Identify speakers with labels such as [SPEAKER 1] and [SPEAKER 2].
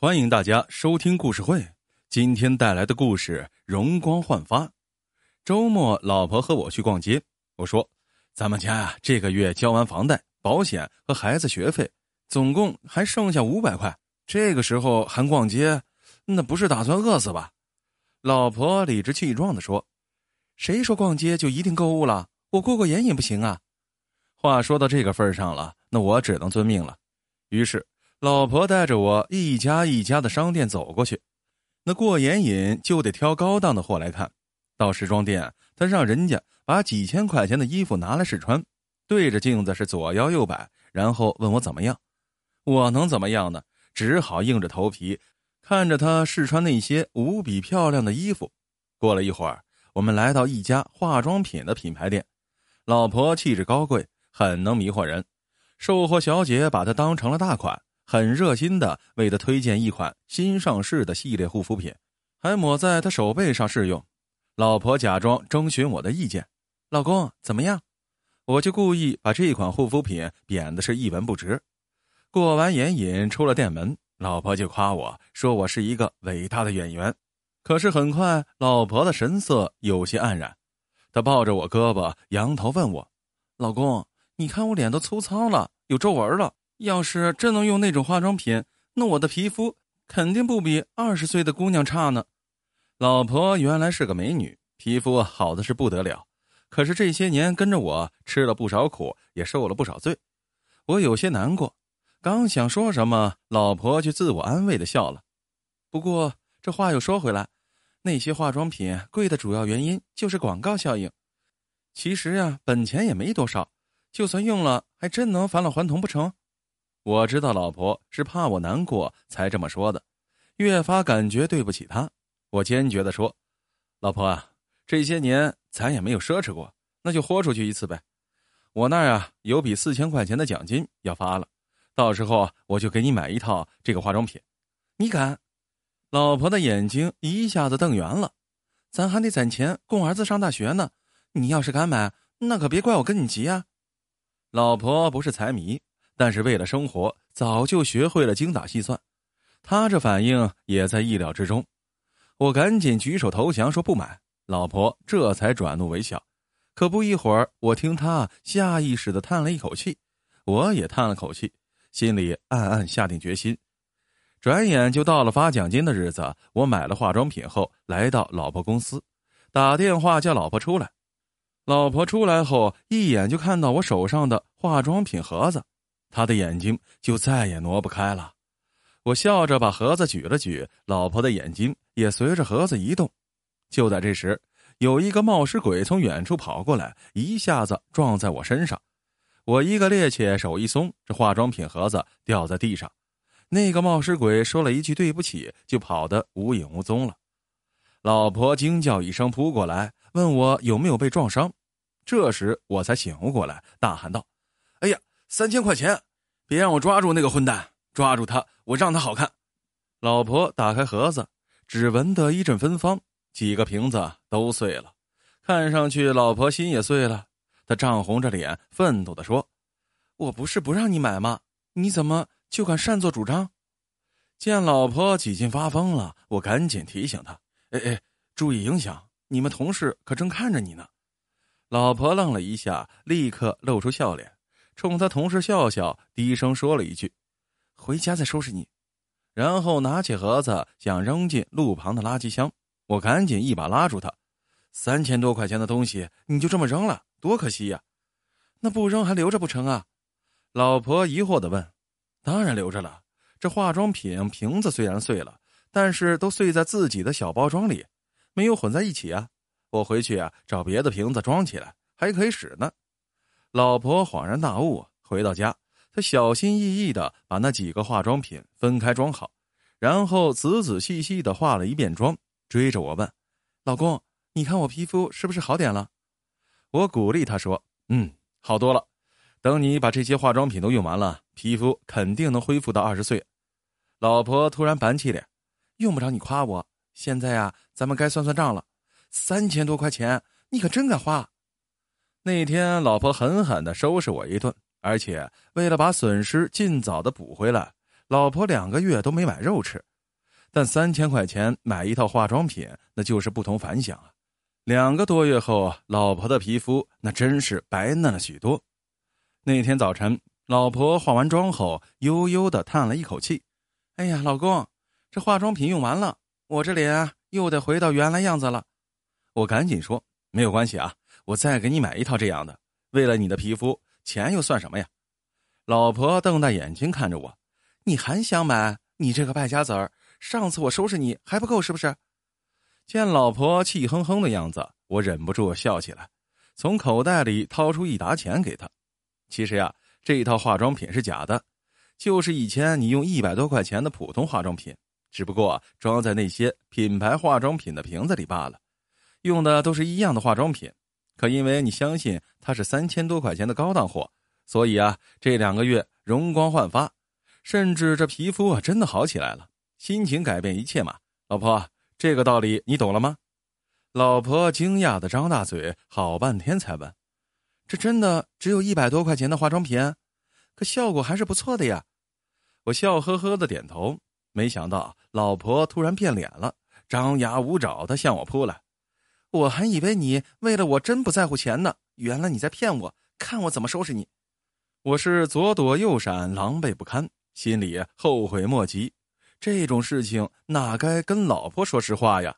[SPEAKER 1] 欢迎大家收听故事会。今天带来的故事容光焕发。周末，老婆和我去逛街。我说：“咱们家啊，这个月交完房贷、保险和孩子学费，总共还剩下五百块。这个时候还逛街，那不是打算饿死吧？”老婆理直气壮的说：“谁说逛街就一定购物了？我过过眼瘾不行啊！”话说到这个份上了，那我只能遵命了。于是。老婆带着我一家一家的商店走过去，那过眼瘾就得挑高档的货来看。到时装店，他让人家把几千块钱的衣服拿来试穿，对着镜子是左摇右摆，然后问我怎么样。我能怎么样呢？只好硬着头皮看着他试穿那些无比漂亮的衣服。过了一会儿，我们来到一家化妆品的品牌店，老婆气质高贵，很能迷惑人。售货小姐把她当成了大款。很热心的为他推荐一款新上市的系列护肤品，还抹在他手背上试用。老婆假装征询我的意见：“老公怎么样？”我就故意把这款护肤品贬的是一文不值。过完眼瘾出了店门，老婆就夸我说我是一个伟大的演员。可是很快，老婆的神色有些黯然，她抱着我胳膊，仰头问我：“老公，你看我脸都粗糙了，有皱纹了。”要是真能用那种化妆品，那我的皮肤肯定不比二十岁的姑娘差呢。老婆原来是个美女，皮肤好的是不得了。可是这些年跟着我吃了不少苦，也受了不少罪，我有些难过。刚想说什么，老婆却自我安慰的笑了。不过这话又说回来，那些化妆品贵的主要原因就是广告效应。其实呀，本钱也没多少，就算用了，还真能返老还童不成？我知道老婆是怕我难过才这么说的，越发感觉对不起她。我坚决的说：“老婆啊，这些年咱也没有奢侈过，那就豁出去一次呗。我那儿啊有笔四千块钱的奖金要发了，到时候我就给你买一套这个化妆品。你敢？”老婆的眼睛一下子瞪圆了。咱还得攒钱供儿子上大学呢，你要是敢买，那可别怪我跟你急啊。老婆不是财迷。但是为了生活，早就学会了精打细算。他这反应也在意料之中。我赶紧举手投降，说不买。老婆这才转怒为笑。可不一会儿，我听他下意识的叹了一口气，我也叹了口气，心里暗暗下定决心。转眼就到了发奖金的日子，我买了化妆品后，来到老婆公司，打电话叫老婆出来。老婆出来后，一眼就看到我手上的化妆品盒子。他的眼睛就再也挪不开了，我笑着把盒子举了举，老婆的眼睛也随着盒子移动。就在这时，有一个冒失鬼从远处跑过来，一下子撞在我身上，我一个趔趄，手一松，这化妆品盒子掉在地上。那个冒失鬼说了一句对不起，就跑得无影无踪了。老婆惊叫一声，扑过来问我有没有被撞伤。这时我才醒悟过来，大喊道：“哎呀！”三千块钱，别让我抓住那个混蛋！抓住他，我让他好看。老婆打开盒子，只闻得一阵芬芳，几个瓶子都碎了，看上去老婆心也碎了。她涨红着脸，愤怒地说：“我不是不让你买吗？你怎么就敢擅作主张？”见老婆几近发疯了，我赶紧提醒她：“哎哎，注意影响，你们同事可正看着你呢。”老婆愣了一下，立刻露出笑脸。冲他同事笑笑，低声说了一句：“回家再收拾你。”然后拿起盒子想扔进路旁的垃圾箱，我赶紧一把拉住他：“三千多块钱的东西你就这么扔了，多可惜呀！那不扔还留着不成啊？”老婆疑惑的问：“当然留着了，这化妆品瓶子虽然碎了，但是都碎在自己的小包装里，没有混在一起啊。我回去啊找别的瓶子装起来，还可以使呢。”老婆恍然大悟，回到家，她小心翼翼的把那几个化妆品分开装好，然后仔仔细细的化了一遍妆，追着我问：“老公，你看我皮肤是不是好点了？”我鼓励她说：“嗯，好多了。等你把这些化妆品都用完了，皮肤肯定能恢复到二十岁。”老婆突然板起脸：“用不着你夸我，现在呀，咱们该算算账了。三千多块钱，你可真敢花！”那天，老婆狠狠的收拾我一顿，而且为了把损失尽早的补回来，老婆两个月都没买肉吃，但三千块钱买一套化妆品，那就是不同凡响啊！两个多月后，老婆的皮肤那真是白嫩了许多。那天早晨，老婆化完妆后，悠悠的叹了一口气：“哎呀，老公，这化妆品用完了，我这脸又得回到原来样子了。”我赶紧说：“没有关系啊，我再给你买一套这样的。为了你的皮肤，钱又算什么呀？”老婆瞪大眼睛看着我：“你还想买？你这个败家子儿！上次我收拾你还不够是不是？”见老婆气哼哼的样子，我忍不住笑起来，从口袋里掏出一沓钱给她。其实呀，这一套化妆品是假的，就是以前你用一百多块钱的普通化妆品，只不过装在那些品牌化妆品的瓶子里罢了。用的都是一样的化妆品，可因为你相信它是三千多块钱的高档货，所以啊，这两个月容光焕发，甚至这皮肤啊真的好起来了。心情改变一切嘛，老婆，这个道理你懂了吗？老婆惊讶的张大嘴，好半天才问。这真的只有一百多块钱的化妆品，可效果还是不错的呀。我笑呵呵的点头。没想到老婆突然变脸了，张牙舞爪的向我扑来。我还以为你为了我真不在乎钱呢，原来你在骗我。看我怎么收拾你！我是左躲右闪，狼狈不堪，心里后悔莫及。这种事情哪该跟老婆说实话呀？